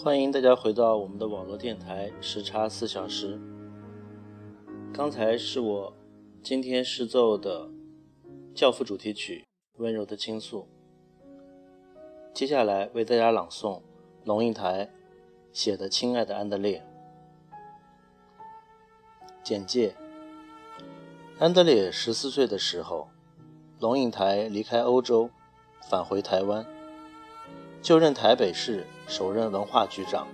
欢迎大家回到我们的网络电台时差四小时。刚才是我今天试奏的《教父》主题曲《温柔的倾诉》，接下来为大家朗诵龙应台写的《亲爱的安德烈》。简介：安德烈十四岁的时候，龙应台离开欧洲，返回台湾。就任台北市首任文化局长。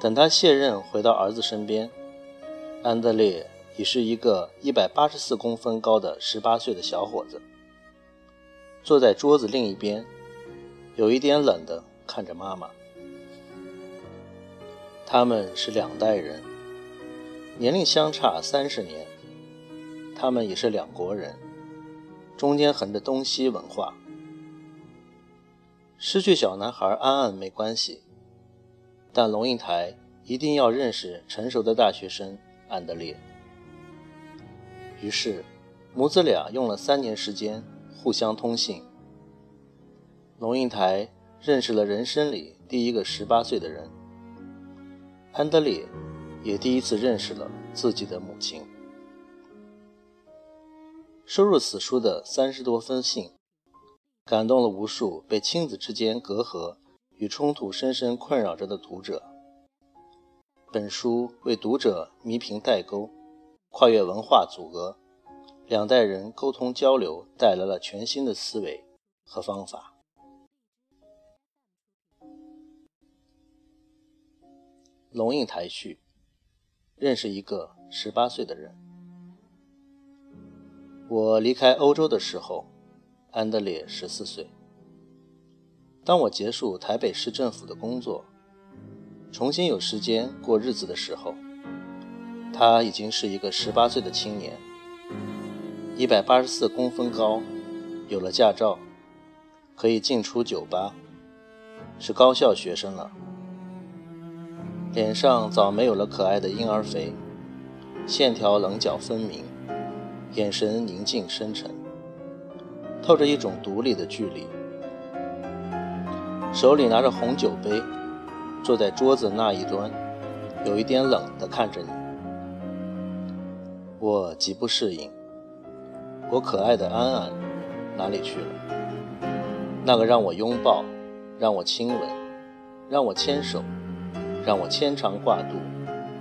等他卸任回到儿子身边，安德烈已是一个一百八十四公分高的十八岁的小伙子，坐在桌子另一边，有一点冷的看着妈妈。他们是两代人，年龄相差三十年，他们也是两国人，中间横着东西文化。失去小男孩安安没关系，但龙应台一定要认识成熟的大学生安德烈。于是，母子俩用了三年时间互相通信。龙应台认识了人生里第一个十八岁的人，安德烈也第一次认识了自己的母亲。收入此书的三十多封信。感动了无数被亲子之间隔阂与冲突深深困扰着的读者。本书为读者弥平代沟，跨越文化阻隔，两代人沟通交流带来了全新的思维和方法。龙应台序：认识一个十八岁的人。我离开欧洲的时候。安德烈十四岁。当我结束台北市政府的工作，重新有时间过日子的时候，他已经是一个十八岁的青年，一百八十四公分高，有了驾照，可以进出酒吧，是高校学生了。脸上早没有了可爱的婴儿肥，线条棱角分明，眼神宁静深沉。透着一种独立的距离，手里拿着红酒杯，坐在桌子那一端，有一点冷的看着你。我极不适应，我可爱的安安哪里去了？那个让我拥抱、让我亲吻、让我牵手、让我牵肠挂肚、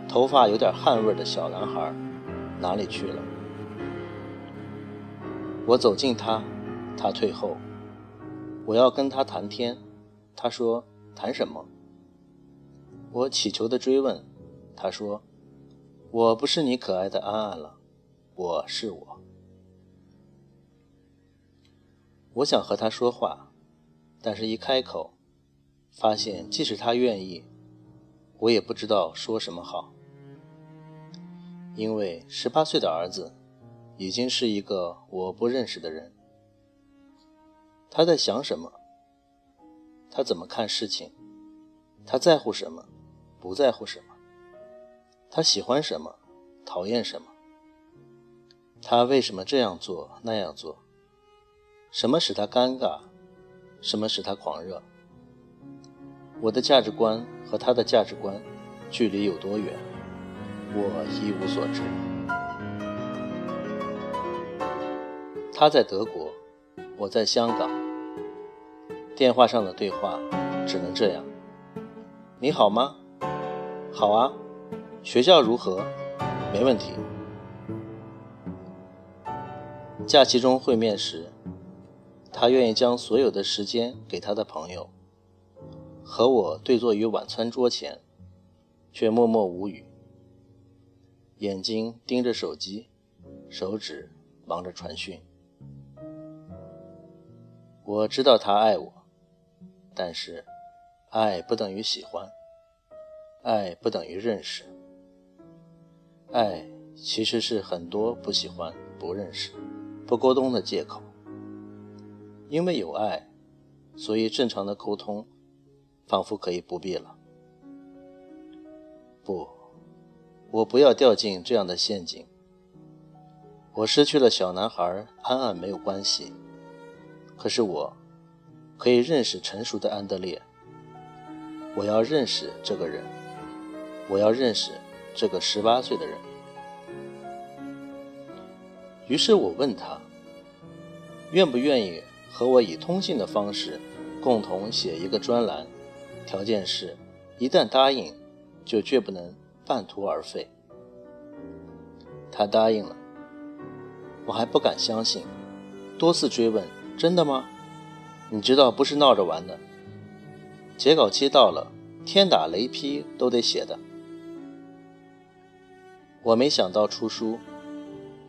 头发有点汗味的小男孩哪里去了？我走近他。他退后，我要跟他谈天。他说：“谈什么？”我乞求的追问。他说：“我不是你可爱的安安了，我是我。”我想和他说话，但是一开口，发现即使他愿意，我也不知道说什么好，因为十八岁的儿子已经是一个我不认识的人。他在想什么？他怎么看事情？他在乎什么？不在乎什么？他喜欢什么？讨厌什么？他为什么这样做那样做？什么使他尴尬？什么使他狂热？我的价值观和他的价值观距离有多远？我一无所知。他在德国。我在香港，电话上的对话只能这样。你好吗？好啊。学校如何？没问题。假期中会面时，他愿意将所有的时间给他的朋友，和我对坐于晚餐桌前，却默默无语，眼睛盯着手机，手指忙着传讯。我知道他爱我，但是，爱不等于喜欢，爱不等于认识，爱其实是很多不喜欢、不认识、不沟通的借口。因为有爱，所以正常的沟通仿佛可以不必了。不，我不要掉进这样的陷阱。我失去了小男孩安安没有关系。可是我，可以认识成熟的安德烈。我要认识这个人，我要认识这个十八岁的人。于是我问他，愿不愿意和我以通信的方式共同写一个专栏？条件是，一旦答应，就绝不能半途而废。他答应了，我还不敢相信，多次追问：“真的吗？你知道不是闹着玩的。”截稿期到了，天打雷劈都得写的。我没想到出书，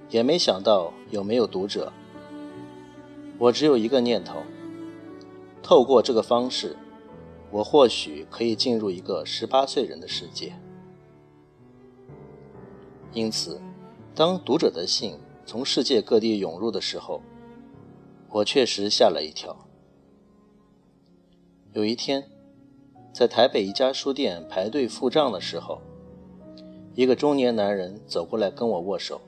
也没想到有没有读者。我只有一个念头：透过这个方式，我或许可以进入一个十八岁人的世界。因此，当读者的信从世界各地涌入的时候，我确实吓了一跳。有一天。在台北一家书店排队付账的时候，一个中年男人走过来跟我握手，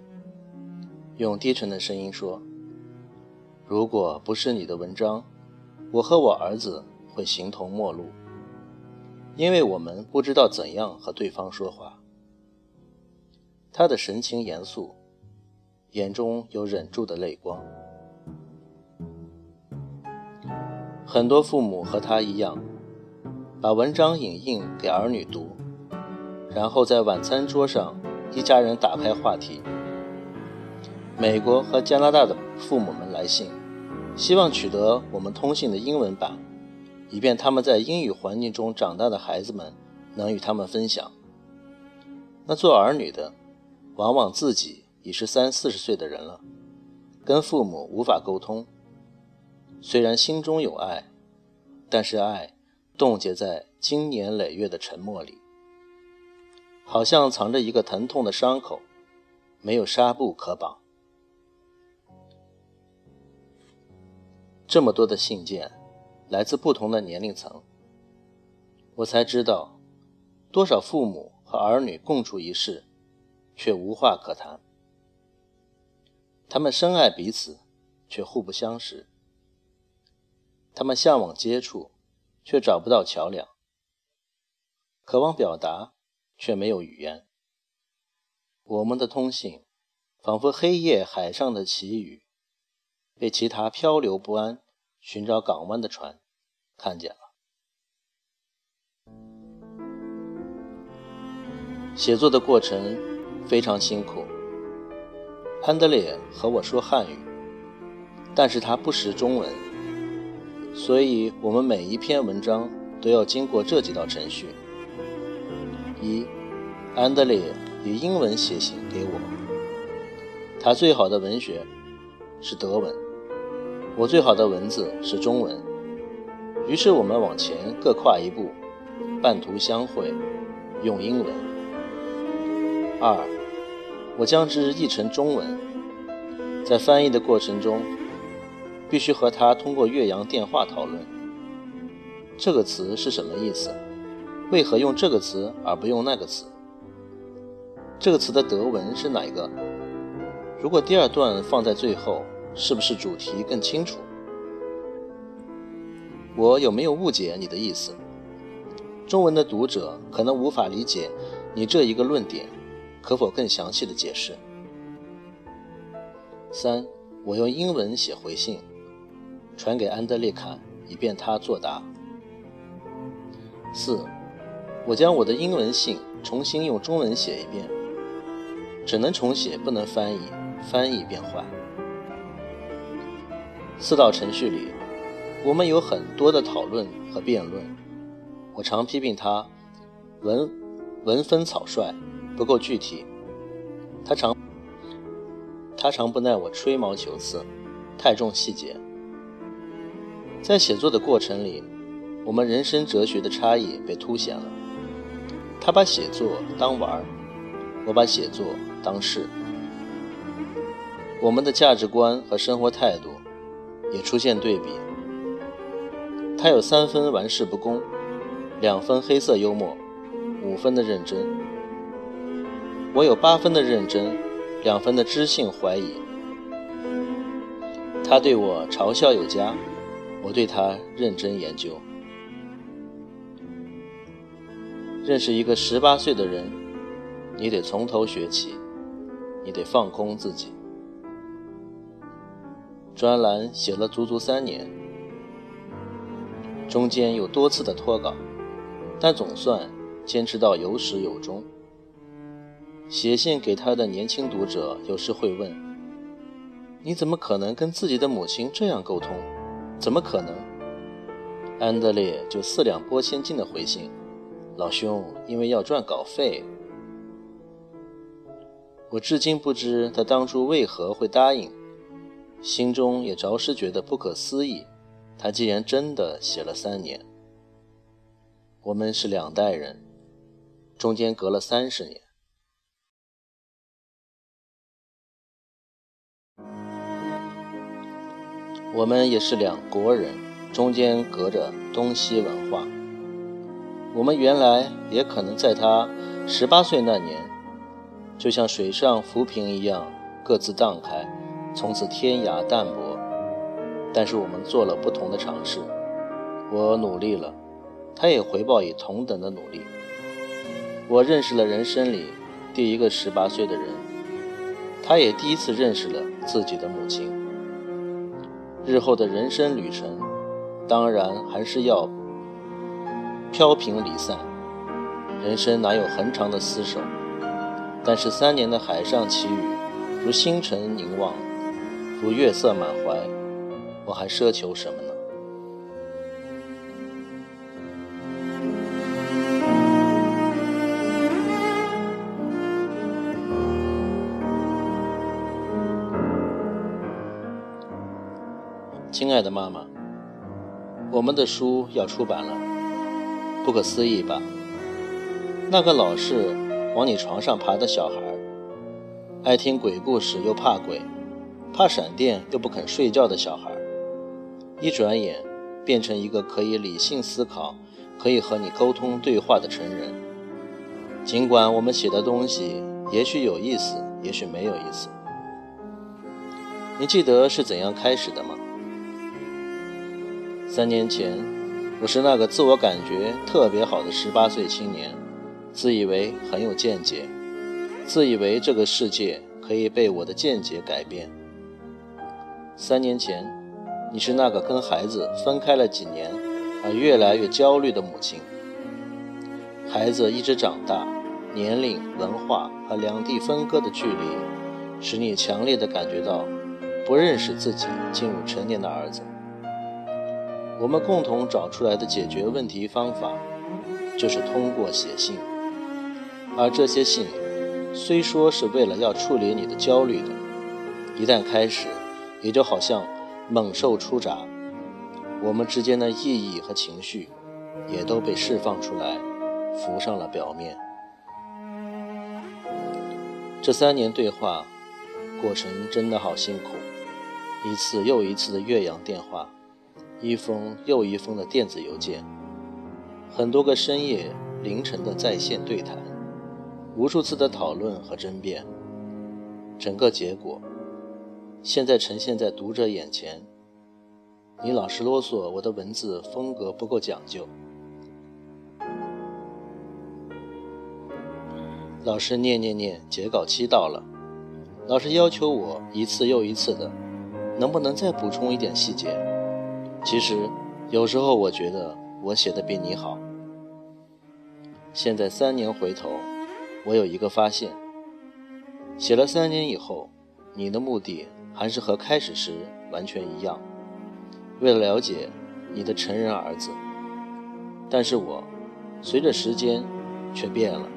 用低沉的声音说：“如果不是你的文章，我和我儿子会形同陌路，因为我们不知道怎样和对方说话。”他的神情严肃，眼中有忍住的泪光。很多父母和他一样。把文章影印给儿女读，然后在晚餐桌上，一家人打开话题。美国和加拿大的父母们来信，希望取得我们通信的英文版，以便他们在英语环境中长大的孩子们能与他们分享。那做儿女的，往往自己已是三四十岁的人了，跟父母无法沟通。虽然心中有爱，但是爱。冻结在经年累月的沉默里，好像藏着一个疼痛的伤口，没有纱布可绑。这么多的信件，来自不同的年龄层，我才知道，多少父母和儿女共处一室，却无话可谈。他们深爱彼此，却互不相识。他们向往接触。却找不到桥梁，渴望表达，却没有语言。我们的通信，仿佛黑夜海上的旗语，被其他漂流不安、寻找港湾的船看见了。写作的过程非常辛苦。安德烈和我说汉语，但是他不识中文。所以，我们每一篇文章都要经过这几道程序：一，安德烈以英文写信给我，他最好的文学是德文，我最好的文字是中文。于是我们往前各跨一步，半途相会，用英文。二，我将之译成中文，在翻译的过程中。必须和他通过岳阳电话讨论，这个词是什么意思？为何用这个词而不用那个词？这个词的德文是哪一个？如果第二段放在最后，是不是主题更清楚？我有没有误解你的意思？中文的读者可能无法理解你这一个论点，可否更详细的解释？三，我用英文写回信。传给安德烈看，以便他作答。四，我将我的英文信重新用中文写一遍，只能重写，不能翻译，翻译便坏。四道程序里，我们有很多的讨论和辩论。我常批评他文文风草率，不够具体。他常他常不耐我吹毛求疵，太重细节。在写作的过程里，我们人生哲学的差异被凸显了。他把写作当玩儿，我把写作当事。我们的价值观和生活态度也出现对比。他有三分玩世不恭，两分黑色幽默，五分的认真。我有八分的认真，两分的知性怀疑。他对我嘲笑有加。我对他认真研究。认识一个十八岁的人，你得从头学起，你得放空自己。专栏写了足足三年，中间有多次的脱稿，但总算坚持到有始有终。写信给他的年轻读者有时会问：“你怎么可能跟自己的母亲这样沟通？怎么可能？”安德烈就四两拨千斤的回信：“老兄，因为要赚稿费。”我至今不知他当初为何会答应。心中也着实觉得不可思议，他既然真的写了三年，我们是两代人，中间隔了三十年，我们也是两国人，中间隔着东西文化，我们原来也可能在他十八岁那年，就像水上浮萍一样，各自荡开。从此天涯淡泊，但是我们做了不同的尝试。我努力了，他也回报以同等的努力。我认识了人生里第一个十八岁的人，他也第一次认识了自己的母亲。日后的人生旅程，当然还是要飘萍离散。人生哪有恒长的厮守？但是三年的海上奇遇，如星辰凝望。如月色满怀，我还奢求什么呢？亲爱的妈妈，我们的书要出版了，不可思议吧？那个老是往你床上爬的小孩，爱听鬼故事又怕鬼。怕闪电又不肯睡觉的小孩，一转眼变成一个可以理性思考、可以和你沟通对话的成人。尽管我们写的东西也许有意思，也许没有意思。你记得是怎样开始的吗？三年前，我是那个自我感觉特别好的十八岁青年，自以为很有见解，自以为这个世界可以被我的见解改变。三年前，你是那个跟孩子分开了几年而越来越焦虑的母亲。孩子一直长大，年龄、文化和两地分割的距离，使你强烈的感觉到不认识自己进入成年的儿子。我们共同找出来的解决问题方法，就是通过写信。而这些信，虽说是为了要处理你的焦虑的，一旦开始。也就好像猛兽出闸，我们之间的意义和情绪也都被释放出来，浮上了表面。这三年对话过程真的好辛苦，一次又一次的越洋电话，一封又一封的电子邮件，很多个深夜凌晨的在线对谈，无数次的讨论和争辩，整个结果。现在呈现在读者眼前，你老是啰嗦，我的文字风格不够讲究，老是念念念，截稿期到了，老是要求我一次又一次的，能不能再补充一点细节？其实有时候我觉得我写的比你好。现在三年回头，我有一个发现，写了三年以后，你的目的。还是和开始时完全一样，为了了解你的成人儿子。但是我随着时间却变了，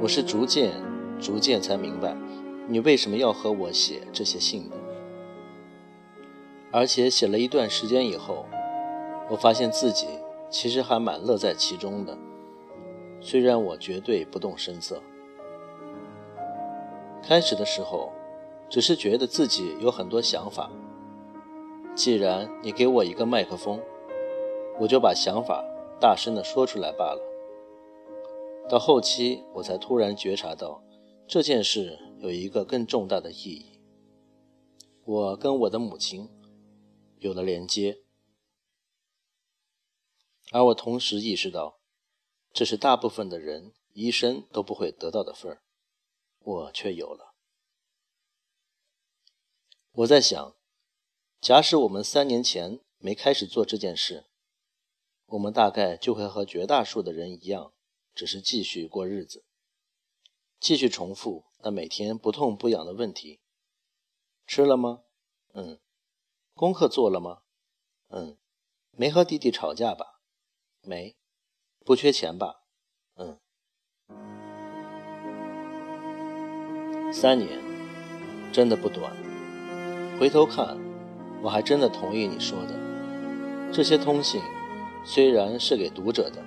我是逐渐、逐渐才明白你为什么要和我写这些信的。而且写了一段时间以后，我发现自己其实还蛮乐在其中的，虽然我绝对不动声色。开始的时候。只是觉得自己有很多想法。既然你给我一个麦克风，我就把想法大声地说出来罢了。到后期，我才突然觉察到这件事有一个更重大的意义。我跟我的母亲有了连接，而我同时意识到，这是大部分的人一生都不会得到的份儿，我却有了。我在想，假使我们三年前没开始做这件事，我们大概就会和绝大数的人一样，只是继续过日子，继续重复那每天不痛不痒的问题：吃了吗？嗯。功课做了吗？嗯。没和弟弟吵架吧？没。不缺钱吧？嗯。三年，真的不短。回头看，我还真的同意你说的，这些通信。虽然是给读者的，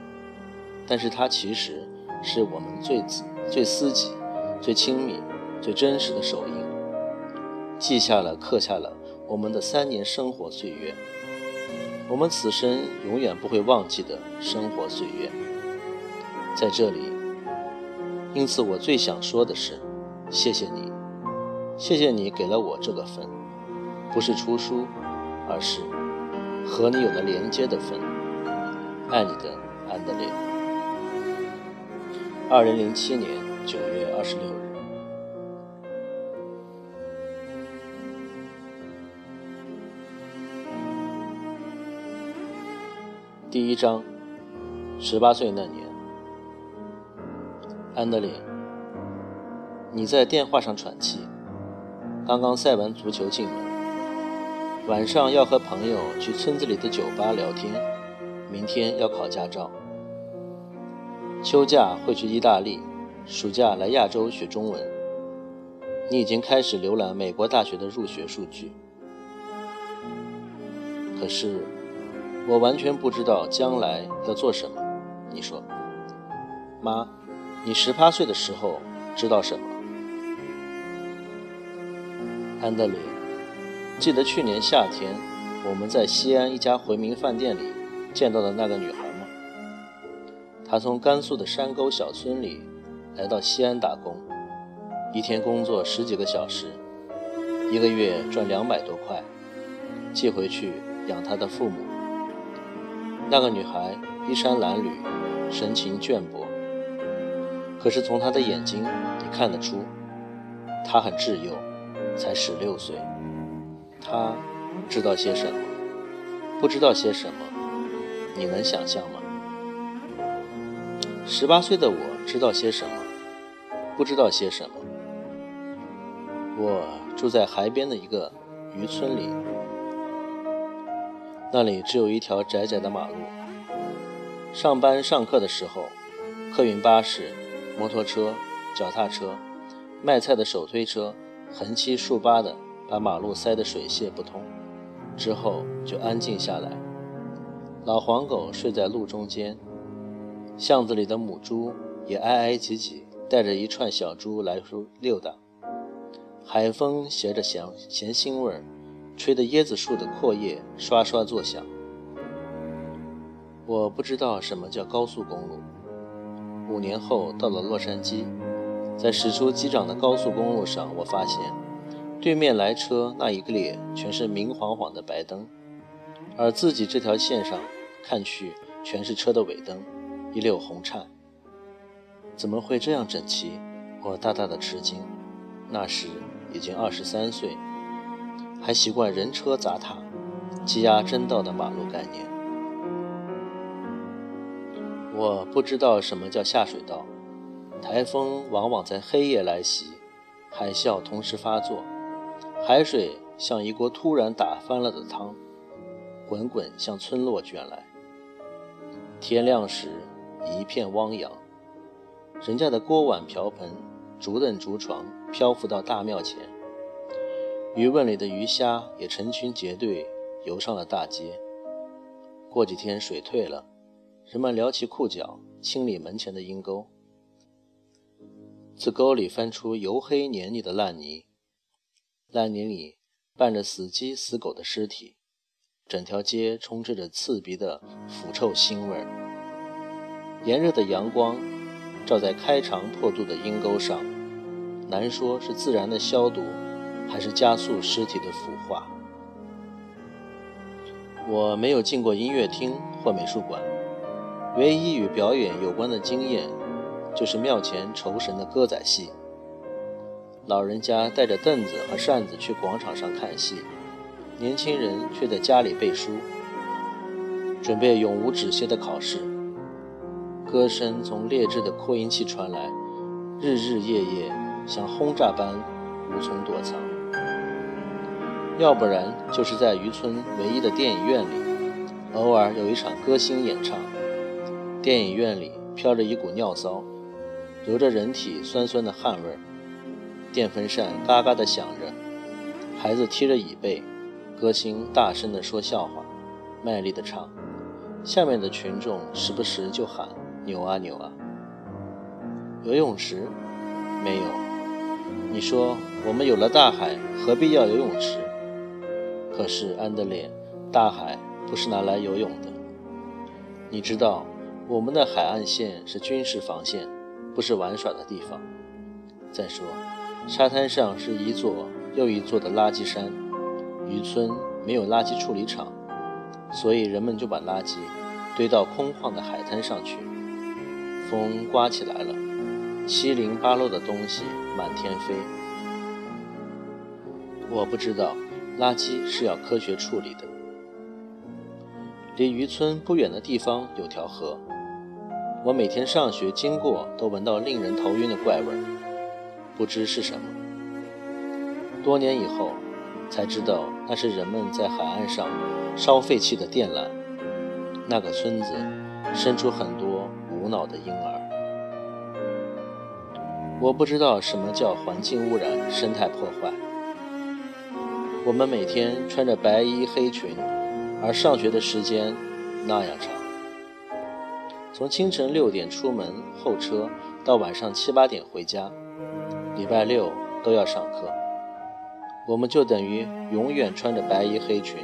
但是它其实是我们最最私己、最亲密、最真实的手印，记下了、刻下了我们的三年生活岁月，我们此生永远不会忘记的生活岁月。在这里，因此我最想说的是，谢谢你，谢谢你给了我这个份，不是出书，而是和你有了连接的份。爱你的安德烈。二零零七年九月二十六日。第一章，十八岁那年，安德烈，你在电话上喘气，刚刚赛完足球进门，晚上要和朋友去村子里的酒吧聊天。明天要考驾照，休假会去意大利，暑假来亚洲学中文。你已经开始浏览美国大学的入学数据，可是我完全不知道将来要做什么。你说，妈，你十八岁的时候知道什么？安德烈，记得去年夏天我们在西安一家回民饭店里。见到的那个女孩吗？她从甘肃的山沟小村里来到西安打工，一天工作十几个小时，一个月赚两百多块，寄回去养她的父母。那个女孩衣衫褴褛，神情倦薄，可是从她的眼睛你看得出，她很稚幼，才十六岁。她知道些什么？不知道些什么？你能想象吗？十八岁的我知道些什么，不知道些什么。我住在海边的一个渔村里，那里只有一条窄窄的马路。上班上课的时候，客运巴士、摩托车、脚踏车、卖菜的手推车横七竖八的把马路塞得水泄不通，之后就安静下来。老黄狗睡在路中间，巷子里的母猪也挨挨挤挤，带着一串小猪来溜溜达。海风携着咸咸腥味儿，吹得椰子树的阔叶刷刷作响。我不知道什么叫高速公路。五年后到了洛杉矶，在驶出机长的高速公路上，我发现对面来车那一个列全是明晃晃的白灯。而自己这条线上看去全是车的尾灯，一溜红颤。怎么会这样整齐？我大大的吃惊。那时已经二十三岁，还习惯人车杂沓、积压真道的马路概念。我不知道什么叫下水道，台风往往在黑夜来袭，海啸同时发作，海水像一锅突然打翻了的汤。滚滚向村落卷来。天亮时，一片汪洋，人家的锅碗瓢盆、竹凳竹床漂浮到大庙前，鱼问里的鱼虾也成群结队游上了大街。过几天水退了，人们撩起裤脚清理门前的阴沟，自沟里翻出油黑黏腻的烂泥，烂泥里伴着死鸡死狗的尸体。整条街充斥着刺鼻的腐臭腥味儿。炎热的阳光照在开肠破肚的阴沟上，难说是自然的消毒，还是加速尸体的腐化。我没有进过音乐厅或美术馆，唯一与表演有关的经验，就是庙前酬神的歌仔戏。老人家带着凳子和扇子去广场上看戏，年轻人却在家里背书，准备永无止歇的考试。歌声从劣质的扩音器传来，日日夜夜像轰炸般无从躲藏。要不然就是在渔村唯一的电影院里，偶尔有一场歌星演唱。电影院里飘着一股尿骚，流着人体酸酸的汗味儿。电风扇嘎嘎地响着，孩子踢着椅背，歌星大声地说笑话，卖力地唱，下面的群众时不时就喊扭啊扭啊。游泳池没有，你说我们有了大海，何必要游泳池？可是安德烈，大海不是拿来游泳的。你知道，我们的海岸线是军事防线，不是玩耍的地方。再说。沙滩上是一座又一座的垃圾山，渔村没有垃圾处理厂，所以人们就把垃圾堆到空旷的海滩上去。风刮起来了，七零八落的东西满天飞。我不知道垃圾是要科学处理的。离渔村不远的地方有条河，我每天上学经过都闻到令人头晕的怪味。不知是什么。多年以后，才知道那是人们在海岸上烧废弃的电缆。那个村子生出很多无脑的婴儿。我不知道什么叫环境污染、生态破坏。我们每天穿着白衣黑裙，而上学的时间那样长，从清晨六点出门候车，到晚上七八点回家。礼拜六都要上课，我们就等于永远穿着白衣黑裙，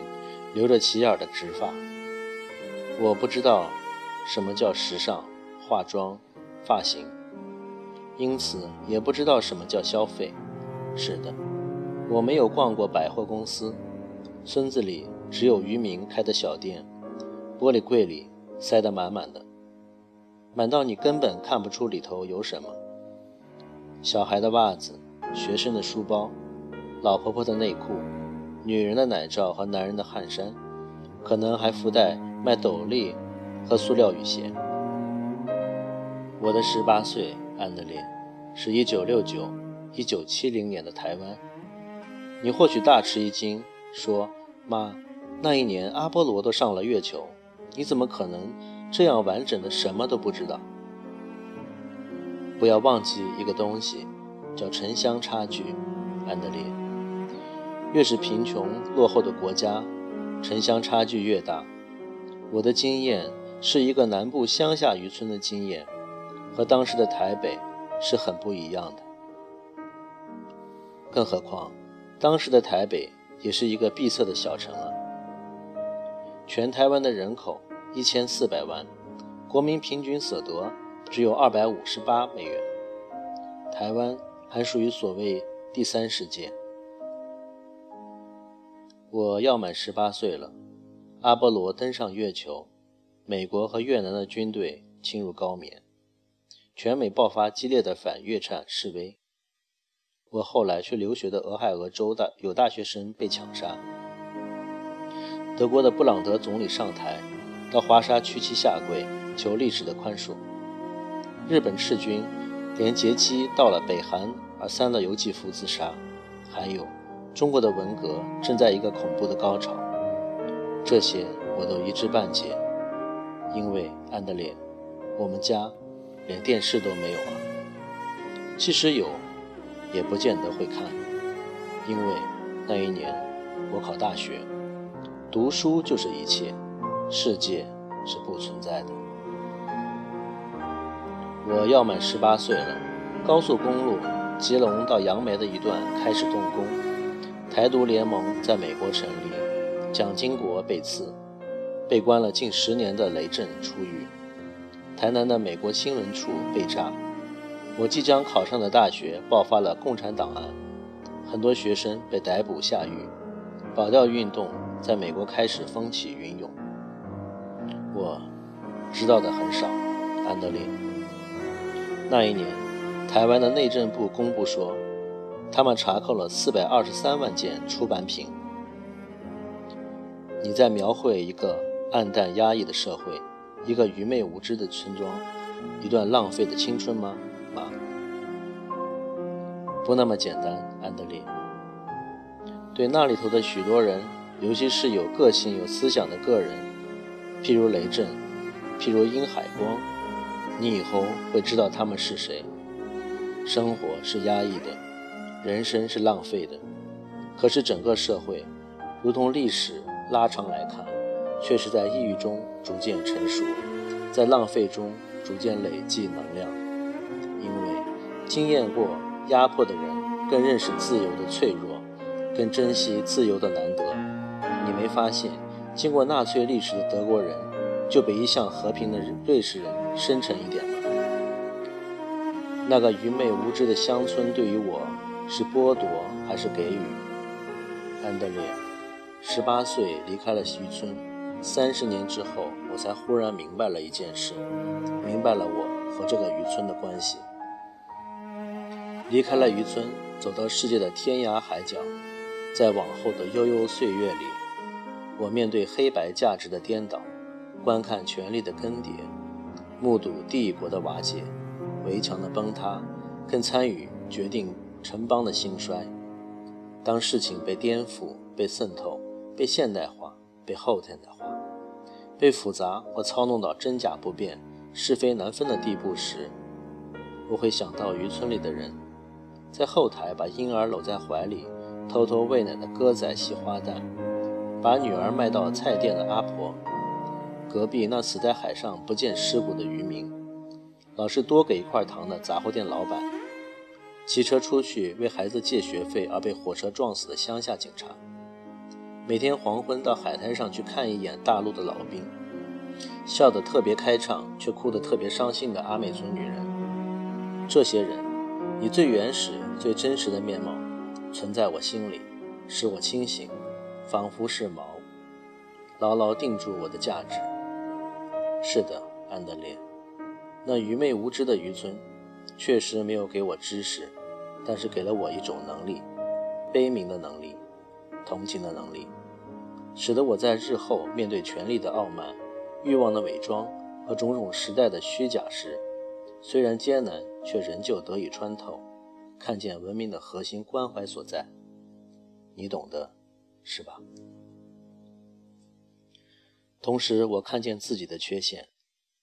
留着齐耳的直发。我不知道什么叫时尚、化妆、发型，因此也不知道什么叫消费。是的，我没有逛过百货公司，村子里只有渔民开的小店，玻璃柜里塞得满满的，满到你根本看不出里头有什么。小孩的袜子，学生的书包，老婆婆的内裤，女人的奶罩和男人的汗衫，可能还附带卖斗笠和塑料雨鞋。我的十八岁，安德烈，是一九六九、一九七零年的台湾。你或许大吃一惊，说：“妈，那一年阿波罗都上了月球，你怎么可能这样完整的什么都不知道？”不要忘记一个东西，叫城乡差距，安德烈。越是贫穷落后的国家，城乡差距越大。我的经验是一个南部乡下渔村的经验，和当时的台北是很不一样的。更何况，当时的台北也是一个闭塞的小城啊。全台湾的人口一千四百万，国民平均所得。只有二百五十八美元，台湾还属于所谓第三世界。我要满十八岁了，阿波罗登上月球，美国和越南的军队侵入高棉，全美爆发激烈的反越战示威。我后来去留学的俄亥俄州的有大学生被枪杀，德国的布朗德总理上台，到华沙屈膝下跪求历史的宽恕。日本赤军连劫机到了北韩而三的游记夫自杀，还有中国的文革正在一个恐怖的高潮，这些我都一知半解。因为安德烈，我们家连电视都没有啊，即使有，也不见得会看，因为那一年我考大学，读书就是一切，世界是不存在的。我要满十八岁了，高速公路吉隆到杨梅的一段开始动工，台独联盟在美国成立，蒋经国被刺，被关了近十年的雷震出狱，台南的美国新闻处被炸，我即将考上的大学爆发了共产党案，很多学生被逮捕下狱，保钓运动在美国开始风起云涌，我知道的很少，安德烈。那一年，台湾的内政部公布说，他们查扣了四百二十三万件出版品。你在描绘一个暗淡压抑的社会，一个愚昧无知的村庄，一段浪费的青春吗？不那么简单，安德烈。对那里头的许多人，尤其是有个性、有思想的个人，譬如雷震，譬如殷海光，你以后会知道他们是谁。生活是压抑的，人生是浪费的，可是整个社会，如同历史。拉长来看，却是在抑郁中逐渐成熟，在浪费中逐渐累积能量。因为经验过压迫的人，更认识自由的脆弱，更珍惜自由的难得。你没发现，经过纳粹历史的德国人，就比一向和平的瑞士人深沉一点吗？那个愚昧无知的乡村，对于我是剥夺还是给予？安德烈。十八岁离开了渔村，三十年之后，我才忽然明白了一件事，明白了我和这个渔村的关系。离开了渔村，走到世界的天涯海角，在往后的悠悠岁月里，我面对黑白价值的颠倒，观看权力的更迭，目睹帝国的瓦解，围墙的崩塌，更参与决定城邦的兴衰。当事情被颠覆、被渗透。被现代化，被后现代化，被复杂或操弄到真假不辨、是非难分的地步时，我会想到渔村里的人，在后台把婴儿搂在怀里，偷偷喂奶的歌仔系花旦，把女儿卖到菜店的阿婆，隔壁那死在海上不见尸骨的渔民，老是多给一块糖的杂货店老板，骑车出去为孩子借学费而被火车撞死的乡下警察。每天黄昏到海滩上去看一眼大陆的老兵，笑得特别开畅却哭得特别伤心的阿美族女人，这些人以最原始、最真实的面貌存在我心里，使我清醒，仿佛是锚，牢牢定住我的价值。是的，安德烈，那愚昧无知的渔村，确实没有给我知识，但是给了我一种能力，悲悯的能力，同情的能力。使得我在日后面对权力的傲慢、欲望的伪装和种种时代的虚假时，虽然艰难，却仍旧得以穿透，看见文明的核心关怀所在。你懂的，是吧？同时，我看见自己的缺陷：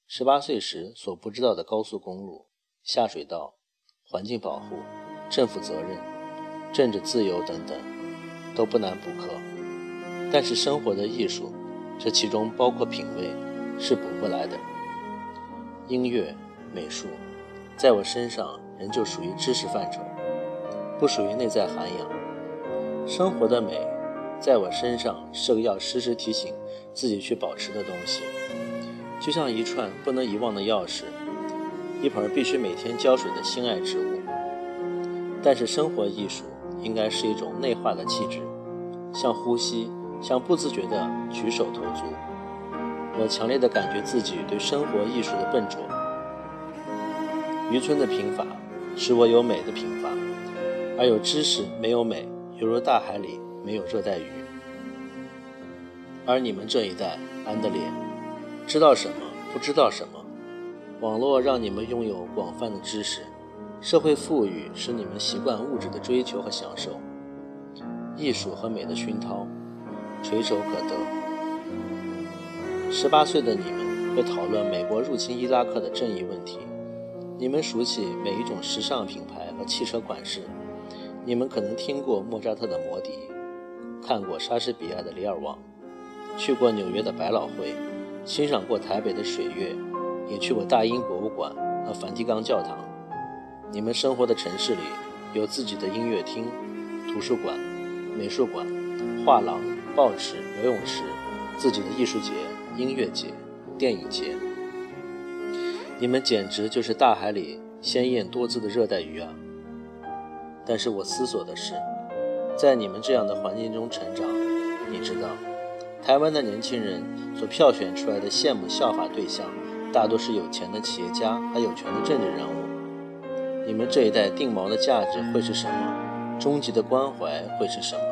十八岁时所不知道的高速公路、下水道、环境保护、政府责任、政治自由等等，都不难补课。但是生活的艺术，这其中包括品味，是补不来的。音乐、美术，在我身上人就属于知识范畴，不属于内在涵养。生活的美，在我身上是个要时时提醒自己去保持的东西，就像一串不能遗忘的钥匙，一盆必须每天浇水的心爱之物。但是生活艺术应该是一种内化的气质，像呼吸。像不自觉的举手投足，我强烈的感觉自己对生活艺术的笨拙。渔村的贫乏使我有美的平凡，而有知识没有美，犹如大海里没有热带鱼。而你们这一代，安德烈，知道什么？不知道什么？网络让你们拥有广泛的知识，社会富裕使你们习惯物质的追求和享受，艺术和美的熏陶。垂手可得。十八岁的你们会讨论美国入侵伊拉克的正义问题，你们熟悉每一种时尚品牌和汽车款式，你们可能听过莫扎特的《魔笛》，看过莎士比亚的《李尔王》，去过纽约的百老汇，欣赏过台北的水月，也去过大英博物馆和梵蒂冈教堂。你们生活的城市里有自己的音乐厅、图书馆、美术馆、画廊。报纸、游泳池，自己的艺术节、音乐节、电影节，你们简直就是大海里鲜艳多姿的热带鱼啊！但是我思索的是，在你们这样的环境中成长，你知道，台湾的年轻人所票选出来的羡慕效法对象大多是有钱的企业家还有权的政治人物。你们这一代定锚的价值会是什么？终极的关怀会是什么？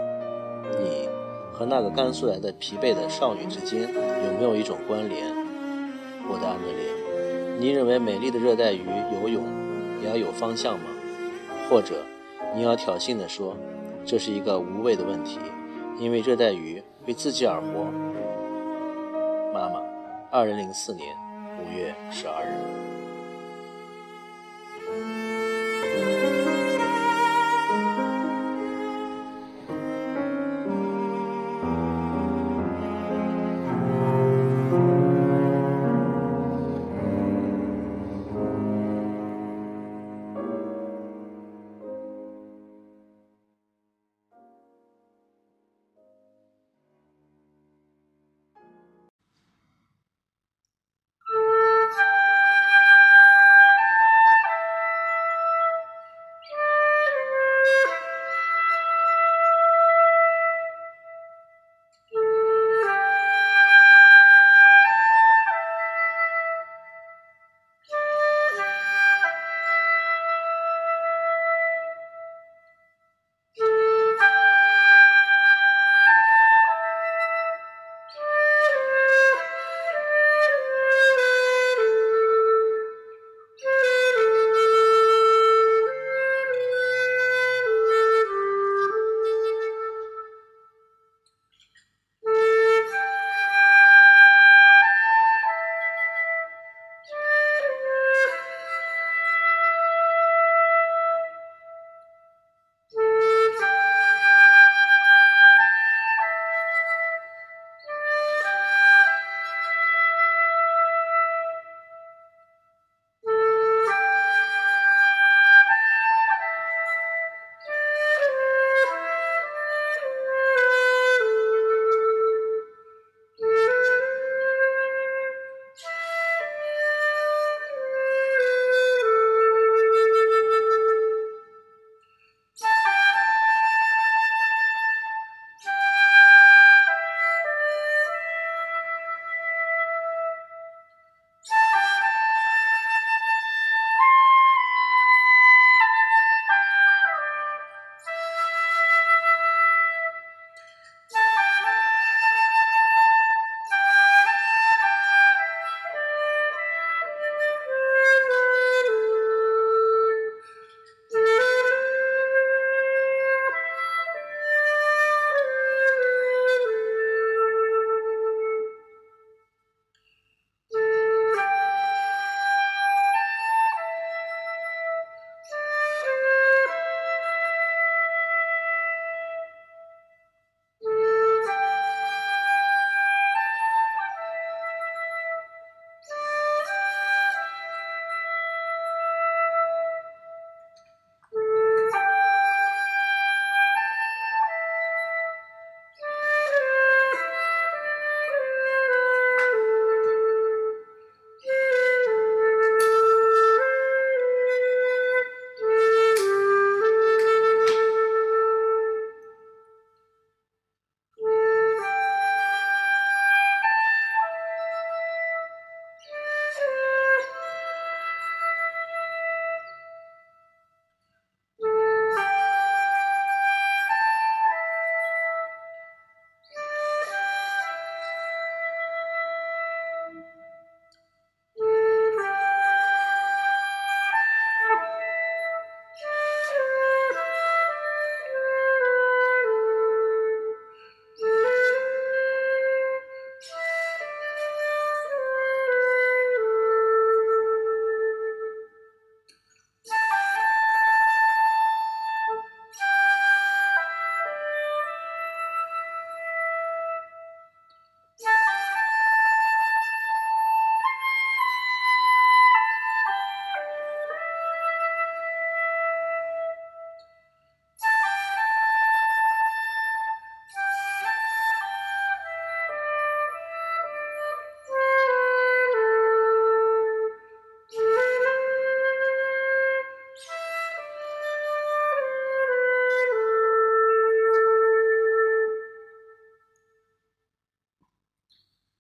你和那个甘肃来的疲惫的少女之间有没有一种关联？我的安德烈，你认为美丽的热带鱼游泳也要有方向吗？或者，你要挑衅地说，这是一个无谓的问题，因为热带鱼为自己而活。妈妈，二零零四年五月十二日。